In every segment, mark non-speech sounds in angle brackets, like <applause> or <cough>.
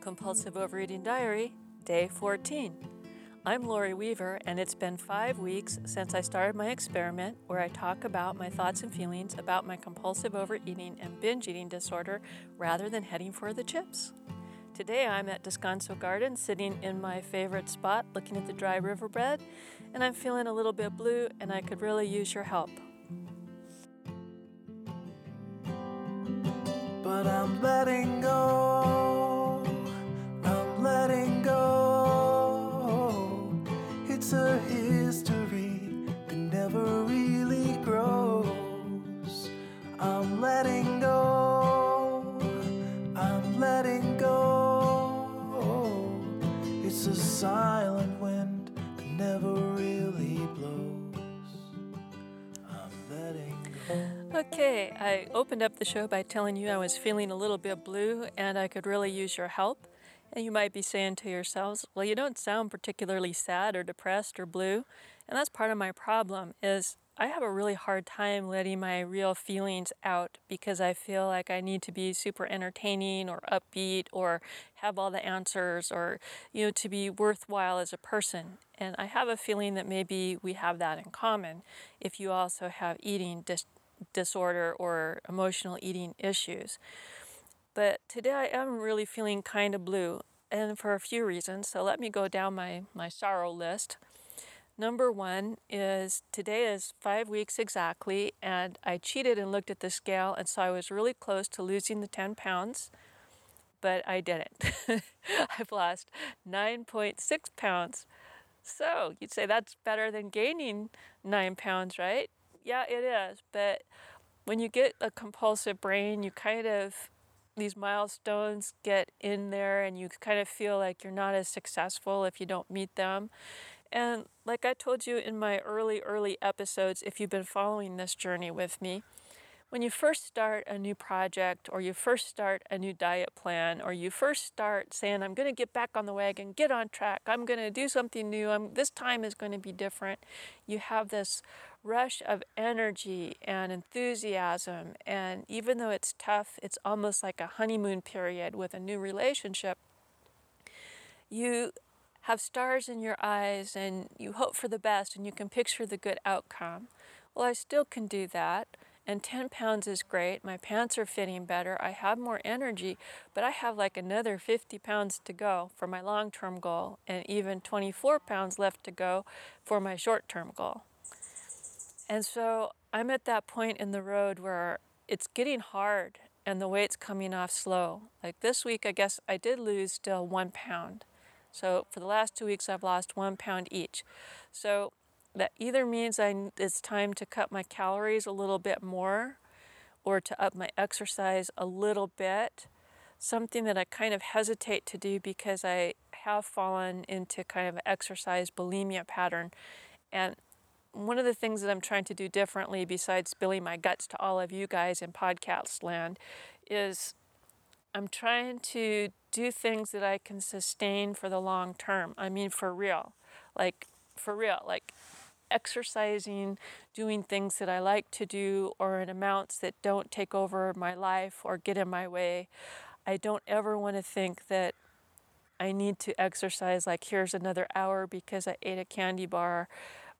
Compulsive Overeating Diary, Day 14. I'm Laurie Weaver, and it's been five weeks since I started my experiment where I talk about my thoughts and feelings about my compulsive overeating and binge eating disorder rather than heading for the chips. Today I'm at Descanso Garden, sitting in my favorite spot looking at the dry riverbed, and I'm feeling a little bit blue, and I could really use your help. But I'm letting go. Okay, I opened up the show by telling you I was feeling a little bit blue and I could really use your help. And you might be saying to yourselves, "Well, you don't sound particularly sad or depressed or blue." And that's part of my problem is I have a really hard time letting my real feelings out because I feel like I need to be super entertaining or upbeat or have all the answers or you know to be worthwhile as a person. And I have a feeling that maybe we have that in common if you also have eating dis- disorder or emotional eating issues. But today I am really feeling kind of blue, and for a few reasons. So let me go down my, my sorrow list. Number one is today is five weeks exactly, and I cheated and looked at the scale, and so I was really close to losing the 10 pounds, but I didn't. <laughs> I've lost 9.6 pounds. So you'd say that's better than gaining nine pounds, right? Yeah, it is. But when you get a compulsive brain, you kind of, these milestones get in there and you kind of feel like you're not as successful if you don't meet them. And like I told you in my early, early episodes, if you've been following this journey with me, when you first start a new project or you first start a new diet plan or you first start saying i'm going to get back on the wagon get on track i'm going to do something new I'm, this time is going to be different you have this rush of energy and enthusiasm. And even though it's tough it's almost like a honeymoon period with a new relationship you have stars in your eyes and you hope for the best and you can picture the good outcome well i still can do that and 10 pounds is great. My pants are fitting better. I have more energy, but I have like another 50 pounds to go for my long term goal, and even 24 pounds left to go for my short term goal. And so I'm at that point in the road where it's getting hard and the weight's coming off slow. Like this week, I guess I did lose still one pound. So for the last two weeks, I've lost one pound each. So that either means I, it's time to cut my calories a little bit more or to up my exercise a little bit. Something that I kind of hesitate to do because I have fallen into kind of an exercise bulimia pattern. And one of the things that I'm trying to do differently, besides spilling my guts to all of you guys in podcast land, is I'm trying to do things that I can sustain for the long term. I mean, for real. Like, for real. Like, exercising, doing things that I like to do, or in amounts that don't take over my life or get in my way. I don't ever want to think that I need to exercise like here's another hour because I ate a candy bar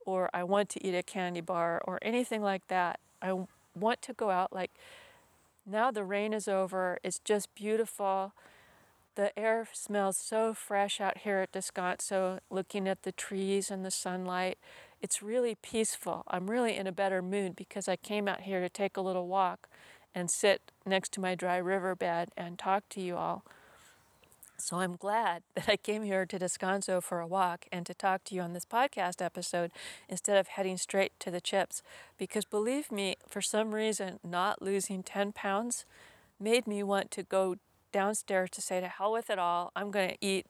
or I want to eat a candy bar or anything like that. I want to go out like now the rain is over, it's just beautiful. The air smells so fresh out here at Descanso, looking at the trees and the sunlight. It's really peaceful. I'm really in a better mood because I came out here to take a little walk and sit next to my dry riverbed and talk to you all. So I'm glad that I came here to Descanso for a walk and to talk to you on this podcast episode instead of heading straight to the chips. Because believe me, for some reason, not losing 10 pounds made me want to go downstairs to say to hell with it all. I'm going to eat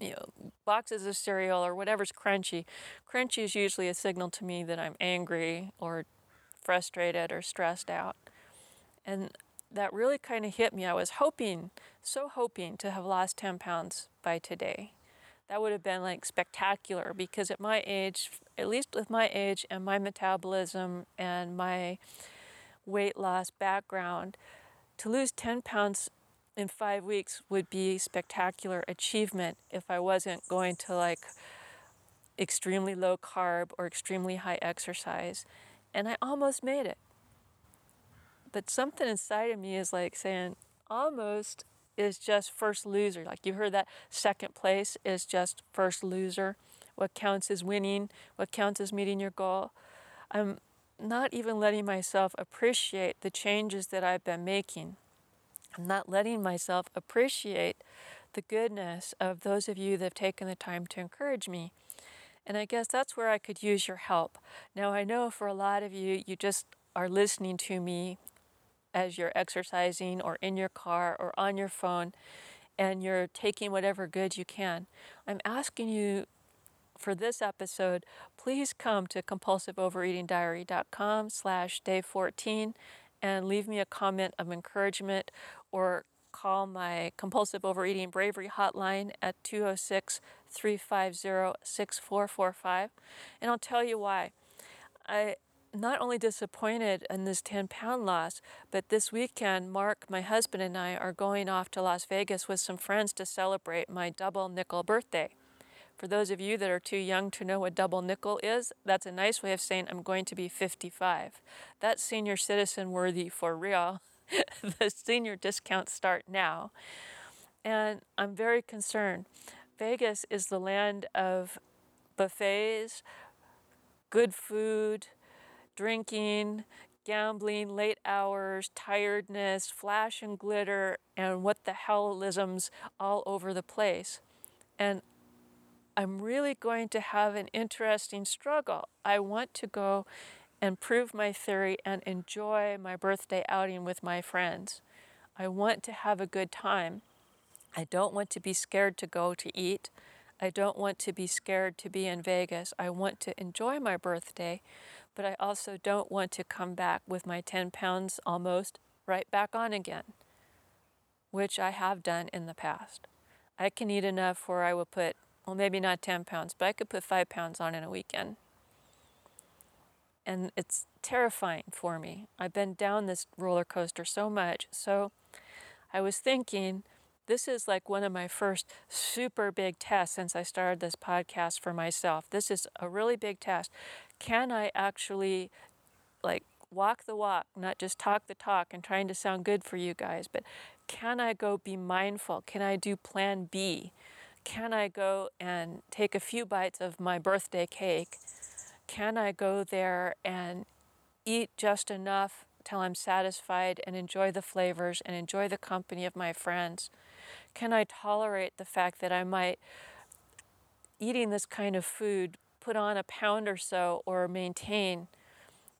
you know boxes of cereal or whatever's crunchy. Crunchy is usually a signal to me that I'm angry or frustrated or stressed out. And that really kind of hit me. I was hoping, so hoping to have lost 10 pounds by today. That would have been like spectacular because at my age, at least with my age and my metabolism and my weight loss background, to lose 10 pounds in five weeks would be spectacular achievement if I wasn't going to like extremely low carb or extremely high exercise. And I almost made it. But something inside of me is like saying, almost is just first loser. Like you heard that second place is just first loser. What counts is winning, what counts is meeting your goal. I'm not even letting myself appreciate the changes that I've been making. I'm not letting myself appreciate the goodness of those of you that have taken the time to encourage me. And I guess that's where I could use your help. Now, I know for a lot of you, you just are listening to me as you're exercising or in your car or on your phone and you're taking whatever good you can. I'm asking you for this episode, please come to compulsiveovereatingdiary.com slash day 14 and leave me a comment of encouragement or call my compulsive overeating bravery hotline at 206 350 6445 and I'll tell you why. I not only disappointed in this 10 pound loss, but this weekend, Mark, my husband, and I are going off to Las Vegas with some friends to celebrate my double nickel birthday. For those of you that are too young to know what double nickel is, that's a nice way of saying I'm going to be 55. That's senior citizen worthy for real. <laughs> the senior discounts start now. And I'm very concerned. Vegas is the land of buffets, good food, drinking, gambling, late hours, tiredness, flash and glitter, and what the hellisms all over the place. And I'm really going to have an interesting struggle. I want to go and prove my theory and enjoy my birthday outing with my friends. I want to have a good time. I don't want to be scared to go to eat. I don't want to be scared to be in Vegas. I want to enjoy my birthday, but I also don't want to come back with my 10 pounds almost right back on again, which I have done in the past. I can eat enough where I will put, well, maybe not 10 pounds, but I could put five pounds on in a weekend and it's terrifying for me. I've been down this roller coaster so much. So I was thinking, this is like one of my first super big tests since I started this podcast for myself. This is a really big test. Can I actually like walk the walk, not just talk the talk and trying to sound good for you guys, but can I go be mindful? Can I do plan B? Can I go and take a few bites of my birthday cake can I go there and eat just enough till I'm satisfied and enjoy the flavors and enjoy the company of my friends? Can I tolerate the fact that I might, eating this kind of food, put on a pound or so or maintain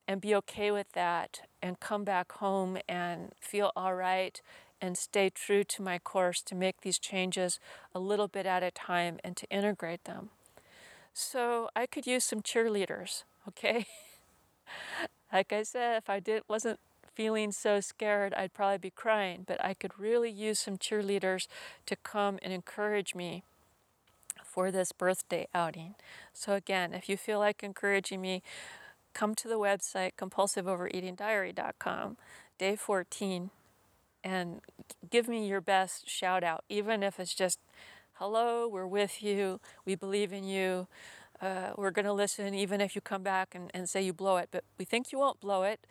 and be okay with that and come back home and feel all right and stay true to my course to make these changes a little bit at a time and to integrate them? So I could use some cheerleaders, okay? <laughs> like I said, if I did wasn't feeling so scared, I'd probably be crying, but I could really use some cheerleaders to come and encourage me for this birthday outing. So again, if you feel like encouraging me, come to the website compulsiveovereatingdiary.com, day 14, and give me your best shout out, even if it's just hello, we're with you, we believe in you, uh, we're going to listen even if you come back and, and say you blow it. But we think you won't blow it,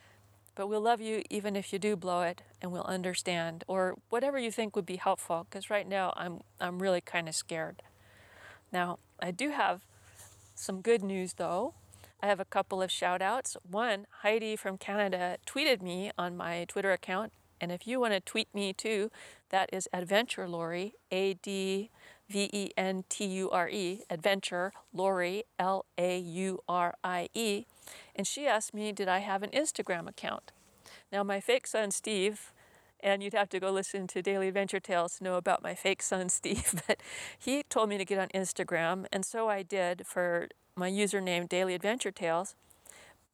but we'll love you even if you do blow it and we'll understand or whatever you think would be helpful because right now I'm, I'm really kind of scared. Now, I do have some good news though. I have a couple of shout outs. One, Heidi from Canada tweeted me on my Twitter account. And if you want to tweet me too, that is Adventure Laurie, A D V E N T U R E, Adventure, Laurie, L A U R I E. And she asked me, did I have an Instagram account? Now, my fake son, Steve, and you'd have to go listen to Daily Adventure Tales to know about my fake son, <laughs> Steve, but he told me to get on Instagram, and so I did for my username, Daily Adventure Tales.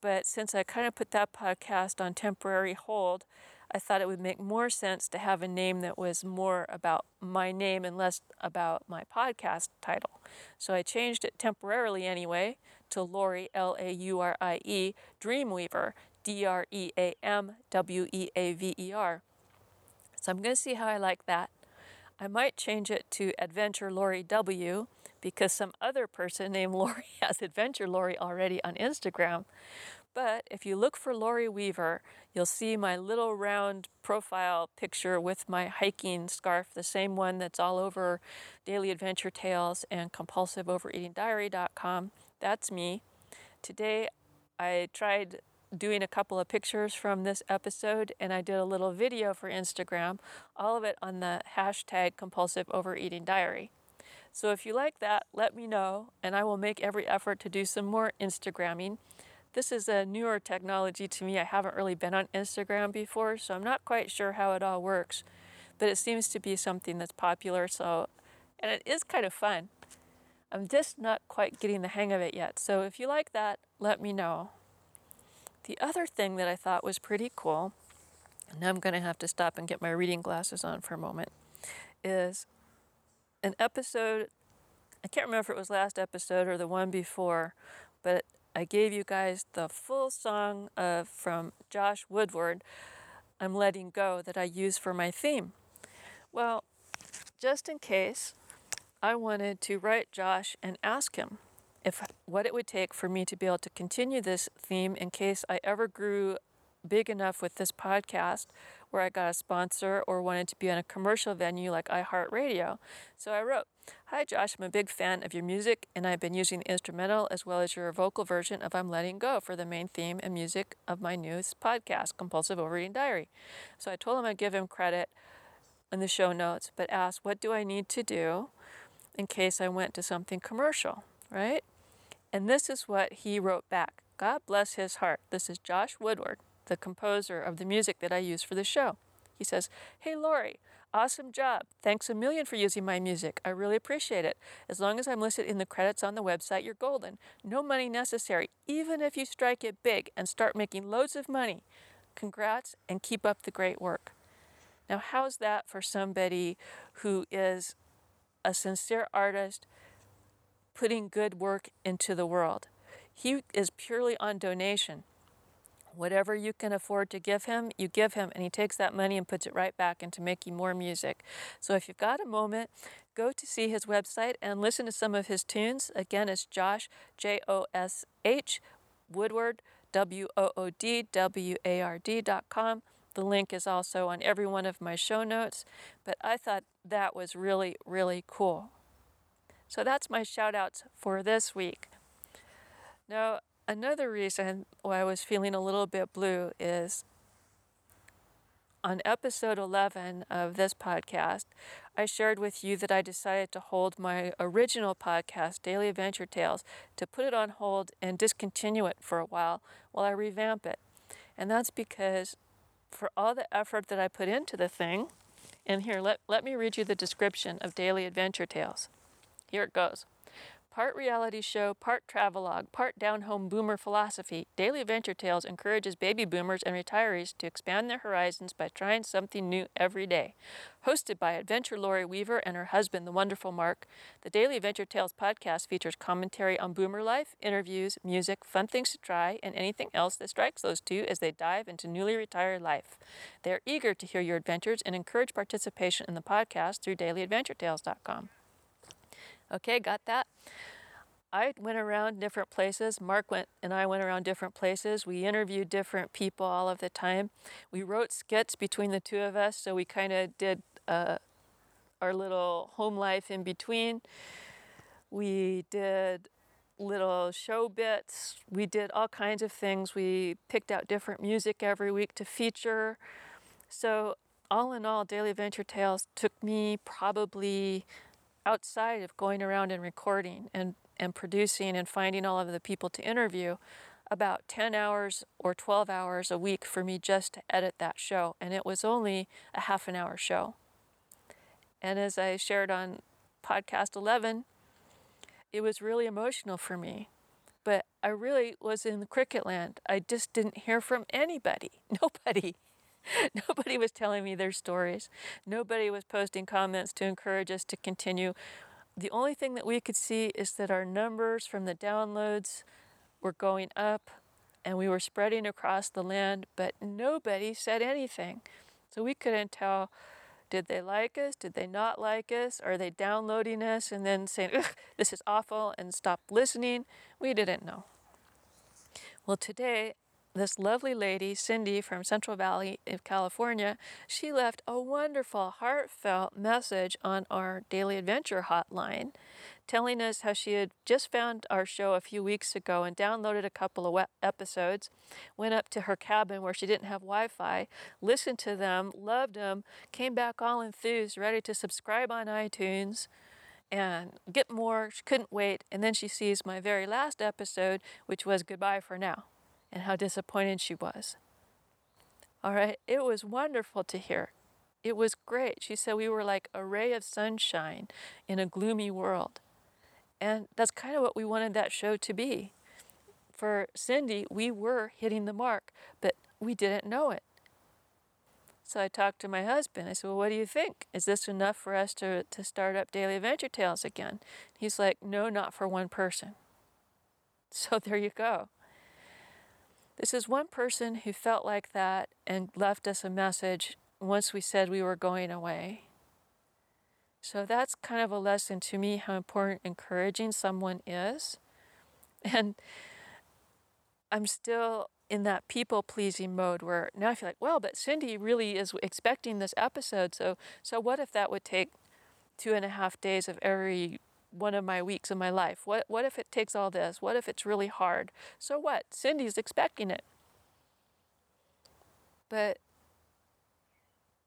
But since I kind of put that podcast on temporary hold, I thought it would make more sense to have a name that was more about my name and less about my podcast title. So I changed it temporarily anyway to Laurie, L A U R I E, Dreamweaver, D R E A M W E A V E R. So I'm going to see how I like that. I might change it to Adventure Laurie W because some other person named <laughs> Laurie has Adventure Laurie already on Instagram. But if you look for Laurie Weaver, you'll see my little round profile picture with my hiking scarf, the same one that's all over Daily Adventure Tales and CompulsiveOvereatingDiary.com. That's me. Today I tried doing a couple of pictures from this episode and I did a little video for Instagram, all of it on the hashtag compulsive overeating diary. So if you like that, let me know and I will make every effort to do some more Instagramming. This is a newer technology to me. I haven't really been on Instagram before, so I'm not quite sure how it all works. But it seems to be something that's popular, so and it is kind of fun. I'm just not quite getting the hang of it yet. So if you like that, let me know. The other thing that I thought was pretty cool, and I'm going to have to stop and get my reading glasses on for a moment, is an episode. I can't remember if it was last episode or the one before, but I gave you guys the full song of from Josh Woodward, I'm Letting Go, that I use for my theme. Well, just in case, I wanted to write Josh and ask him if what it would take for me to be able to continue this theme in case I ever grew big enough with this podcast where I got a sponsor or wanted to be on a commercial venue like iHeartRadio. So I wrote, Hi Josh, I'm a big fan of your music and I've been using the instrumental as well as your vocal version of I'm Letting Go for the main theme and music of my newest podcast, Compulsive Overeating Diary. So I told him I'd give him credit in the show notes, but asked, What do I need to do in case I went to something commercial, right? And this is what he wrote back. God bless his heart. This is Josh Woodward the composer of the music that I use for the show. He says, Hey Laurie, awesome job. Thanks a million for using my music. I really appreciate it. As long as I'm listed in the credits on the website, you're golden. No money necessary, even if you strike it big and start making loads of money. Congrats and keep up the great work. Now, how's that for somebody who is a sincere artist putting good work into the world? He is purely on donation. Whatever you can afford to give him, you give him, and he takes that money and puts it right back into making more music. So if you've got a moment, go to see his website and listen to some of his tunes. Again, it's Josh, J O S H, Woodward, W O O D W A R D.com. The link is also on every one of my show notes, but I thought that was really, really cool. So that's my shout outs for this week. Now, Another reason why I was feeling a little bit blue is on episode 11 of this podcast, I shared with you that I decided to hold my original podcast, Daily Adventure Tales, to put it on hold and discontinue it for a while while I revamp it. And that's because for all the effort that I put into the thing, and here, let, let me read you the description of Daily Adventure Tales. Here it goes. Part reality show, part travelogue, part down home boomer philosophy, Daily Adventure Tales encourages baby boomers and retirees to expand their horizons by trying something new every day. Hosted by Adventure Laurie Weaver and her husband, the wonderful Mark, the Daily Adventure Tales podcast features commentary on boomer life, interviews, music, fun things to try, and anything else that strikes those two as they dive into newly retired life. They are eager to hear your adventures and encourage participation in the podcast through dailyadventuretales.com. Okay, got that? I went around different places. Mark went and I went around different places. We interviewed different people all of the time. We wrote skits between the two of us, so we kind of did uh, our little home life in between. We did little show bits. We did all kinds of things. We picked out different music every week to feature. So, all in all, Daily Adventure Tales took me probably outside of going around and recording and, and producing and finding all of the people to interview, about 10 hours or 12 hours a week for me just to edit that show. And it was only a half an hour show. And as I shared on podcast 11, it was really emotional for me. But I really was in the cricket land. I just didn't hear from anybody. <laughs> Nobody. <laughs> Nobody was telling me their stories. Nobody was posting comments to encourage us to continue. The only thing that we could see is that our numbers from the downloads were going up and we were spreading across the land, but nobody said anything. So we couldn't tell Did they like us? Did they not like us? Are they downloading us and then saying, this is awful and stop listening? We didn't know. Well, today this lovely lady, Cindy from Central Valley of California, she left a wonderful, heartfelt message on our Daily Adventure hotline telling us how she had just found our show a few weeks ago and downloaded a couple of episodes, went up to her cabin where she didn't have Wi Fi, listened to them, loved them, came back all enthused, ready to subscribe on iTunes and get more. She couldn't wait. And then she sees my very last episode, which was Goodbye for Now and how disappointed she was. All right, it was wonderful to hear. It was great. She said we were like a ray of sunshine in a gloomy world. And that's kind of what we wanted that show to be. For Cindy, we were hitting the mark, but we didn't know it. So I talked to my husband. I said, Well, what do you think? Is this enough for us to, to start up Daily Adventure Tales again? He's like, No, not for one person. <laughs> So there you go. This is one person who felt like that and left us a message once we said we were going away. So that's kind of a lesson to me how important encouraging someone is. <laughs> And I'm still in that people pleasing mode where now I feel like, well, but Cindy really is expecting this episode. So, so what if that would take two and a half days of every one of my weeks of my life? What, what if it takes all this? What if it's really hard? So what? Cindy's expecting it. But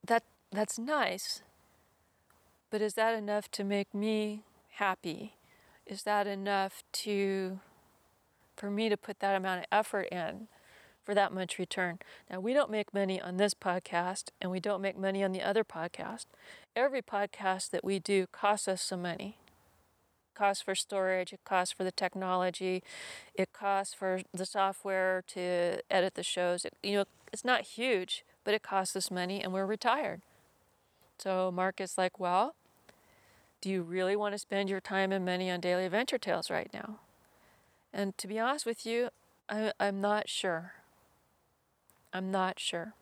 that, that's nice. But is that enough to make me happy? Is that enough to, for me to put that amount of effort in for that much return? Now, we don't make money on this podcast and we don't make money on the other podcast. Every podcast that we do costs us some money costs for storage, it costs for the technology, it costs for the software to edit the shows. It, you know, it's not huge, but it costs us money and we're retired. So Mark is like, well, do you really want to spend your time and money on Daily Adventure Tales right now? And to be honest with you, I, I'm not sure. I'm not sure.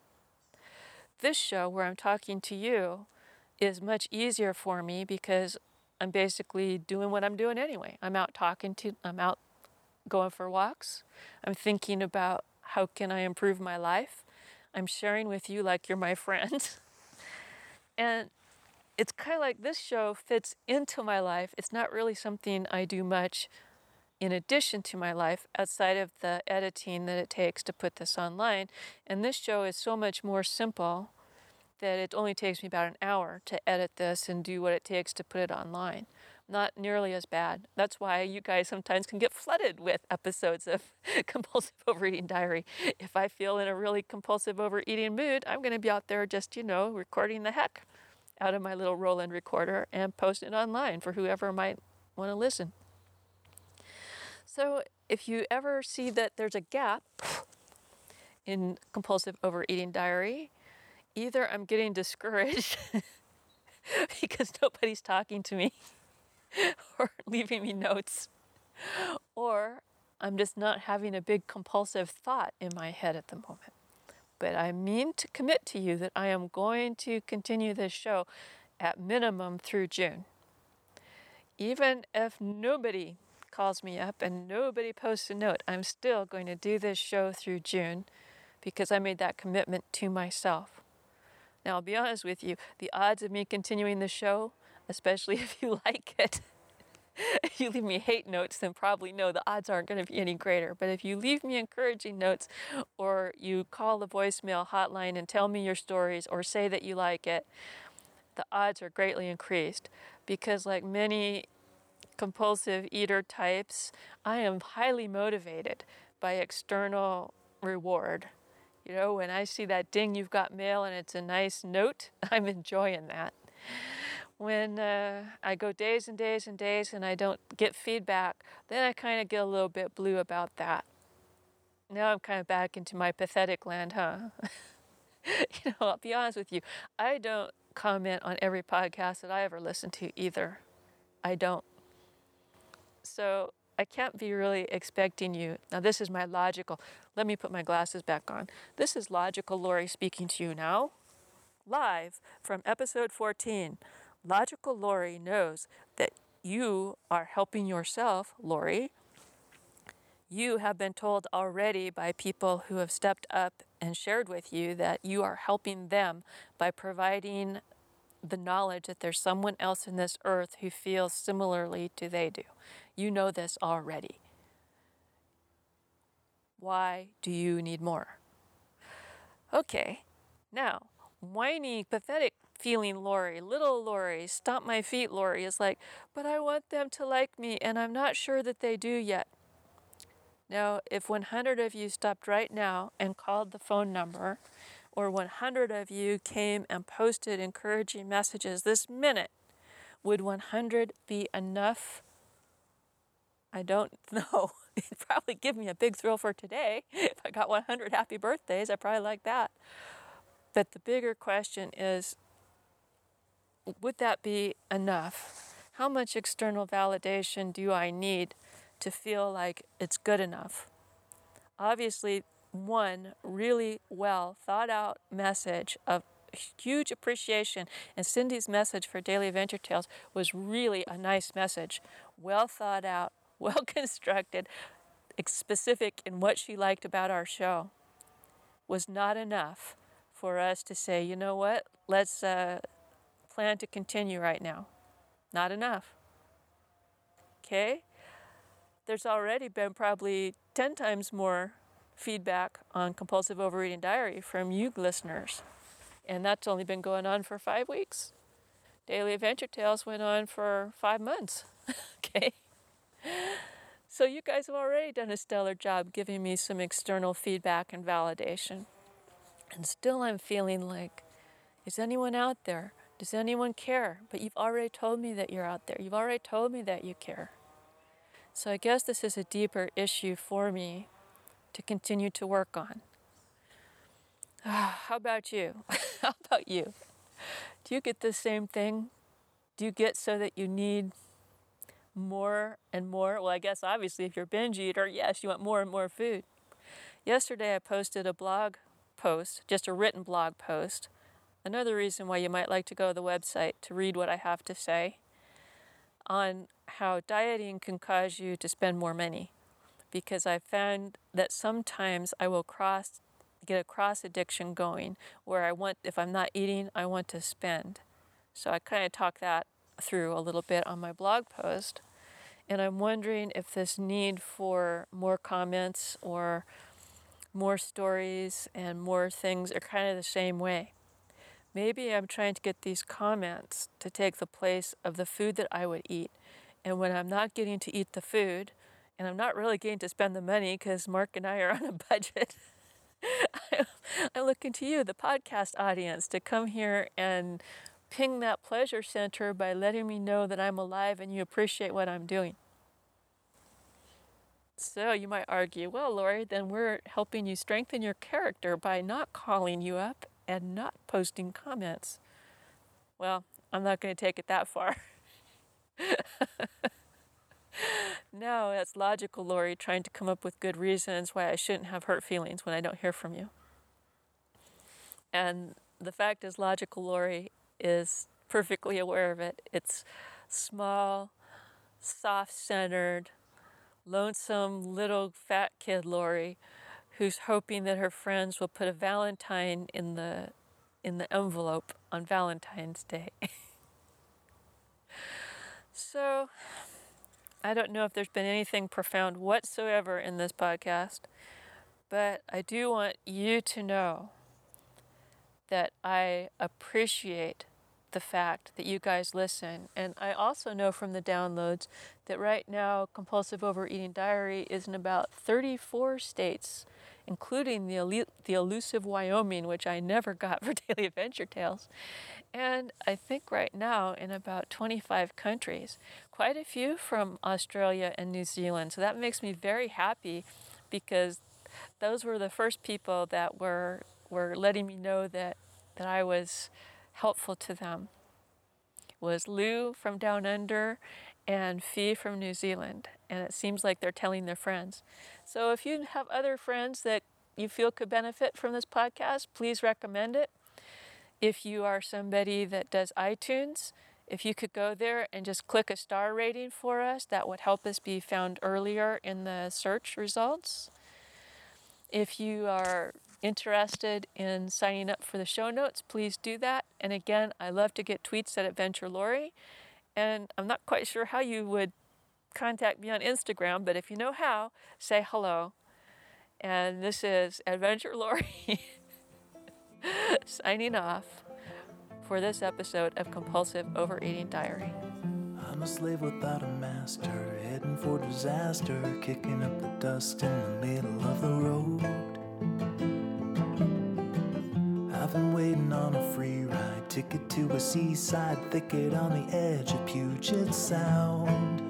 This show, where I'm talking to you, is much easier for me because I'm basically doing what I'm doing anyway. I'm out talking to, I'm out going for walks. I'm thinking about how can I improve my life. I'm sharing with you like you're my friend. <laughs> and it's kind of like this show fits into my life. It's not really something I do much in addition to my life outside of the editing that it takes to put this online. And this show is so much more simple that it only takes me about an hour to edit this and do what it takes to put it online. Not nearly as bad. That's why you guys sometimes can get flooded with episodes of <laughs> Compulsive Overeating Diary. If I feel in a really compulsive overeating mood, I'm going to be out there just, you know, recording the heck out of my little Roland recorder and posting it online for whoever might want to listen. So if you ever see that there's a gap in Compulsive Overeating Diary, either I'm getting discouraged <laughs> because nobody's talking to me <laughs> or leaving me notes, or I'm just not having a big compulsive thought in my head at the moment. But I mean to commit to you that I am going to continue this show at minimum through June. Even if nobody calls me up and nobody posts a note, I'm still going to do this show through June because I made that commitment to myself. Now, I'll be honest with you, the odds of me continuing the show, especially <laughs> if you like it, if you leave me hate notes, then probably no, the odds aren't going to be any greater. But if you leave me encouraging notes or you call the voicemail hotline and tell me your stories or say that you like it, the odds are greatly increased because, like many compulsive eater types, I am highly motivated by external reward. You know, when I see that ding, you've got mail, and it's a nice note, <laughs> I'm enjoying that. When uh, I go days and days and days and I don't get feedback, then I kind of get a little bit blue about that. Now I'm kind of back into my pathetic land, huh? <laughs> you know, I'll be honest with you, I don't comment on every podcast that I ever listen to either. I don't. So I can't be really expecting you. Now, this is my logical. Let me put my glasses back on. This is logical Laurie speaking to you now. live from episode 14. Logical Laurie knows that you are helping yourself, Laurie. You have been told already by people who have stepped up and shared with you that you are helping them by providing the knowledge that there's someone else in this earth who feels similarly to they do. You know this already. Why do you need more? Okay, now, whiny, pathetic feeling Laurie, little Laurie, stomp my feet Laurie is like, but I want them to like me and I'm not sure that they do yet. Now, if 100 of you stopped right now and called the phone number, or 100 of you came and posted encouraging messages this minute, would 100 be enough? I don't <laughs> know. It'd probably give me a big thrill for today. <laughs> If I got 100 happy birthdays, I'd probably like that. But the bigger question is would that be enough? How much external validation do I need to feel like it's good enough? Obviously, one really well thought out message of huge appreciation. And Cindy's message for Daily Adventure Tales was really a nice message, well thought out, <laughs> well constructed, specific in what she liked about our show. Was not enough for us to say, you know what, let's uh, plan to continue right now. Not enough. Okay? There's already been probably 10 times more feedback on compulsive overeating diary from you listeners. And that's only been going on for five weeks. Daily Adventure Tales went on for five months. <laughs> okay? So you guys have already done a stellar job giving me some external feedback and validation. And still I'm feeling like, is anyone out there? Does anyone care? But you've already told me that you're out there. You've already told me that you care. So I guess this is a deeper issue for me to continue to work on. <sighs> How about you? <laughs> How about you? Do you get the same thing? Do you get so that you need more and more? Well, I guess obviously if you're a binge eater, yes, you want more and more food. Yesterday I posted a blog post, just a written blog post. Another reason why you might like to go to the website to read what I have to say on how dieting can cause you to spend more money because I found that sometimes I will cross get a cross addiction going where I want if I'm not eating, I want to spend. So I kind of talk that through a little bit on my blog post. And I'm wondering if this need for more comments or more stories and more things are kind of the same way. Maybe I'm trying to get these comments to take the place of the food that I would eat. And when I'm not getting to eat the food, and I'm not really getting to spend the money because Mark and I are <laughs> on a budget. <laughs> I'm looking to you, the podcast audience, to come here and ping that pleasure center by letting me know that I'm alive and you appreciate what I'm doing. So you might argue, well, Laurie, then we're helping you strengthen your character by not calling you up and not posting comments. Well, I'm not going to take it that far. <laughs> no, that's logical, Laurie, trying to come up with good reasons why I shouldn't have hurt feelings when I don't hear from you. And the fact is, logical Laurie is perfectly aware of it. It's small, soft centered, lonesome little fat kid Laurie who's hoping that her friends will put a Valentine in the in the envelope on Valentine's Day. <laughs> so I don't know if there's been anything profound whatsoever in this podcast, but I do want you to know that I appreciate the fact that you guys listen. And I also know from the downloads that right now Compulsive Overeating Diary is in about 34 states, including the, the elusive Wyoming, which I never got <laughs> for Daily Adventure Tales. And I think right now in about 25 countries, quite a few from Australia and New Zealand. So that makes me very happy because those were the first people that were, were letting me know that, that I was helpful to them was Lou from Down Under and Fee from New Zealand. And it seems like they're telling their friends. So if you have other friends that you feel could benefit from this podcast, please recommend it. If you are somebody that does iTunes, if you could go there and just click a star rating for us, that would help us be found earlier in the search results. If you are interested in signing up for the show notes, please do that. And again, I love to get tweets at Adventure Laurie. And I'm not quite sure how you would contact me on Instagram, but if you know how, say hello. And this is Adventure Laurie <laughs> signing off for this episode of Compulsive Overeating Diary. I'm a slave without a master, heading for disaster, kicking up the dust in the middle of the road. Been waiting on a free ride, ticket to a seaside thicket on the edge of Puget Sound.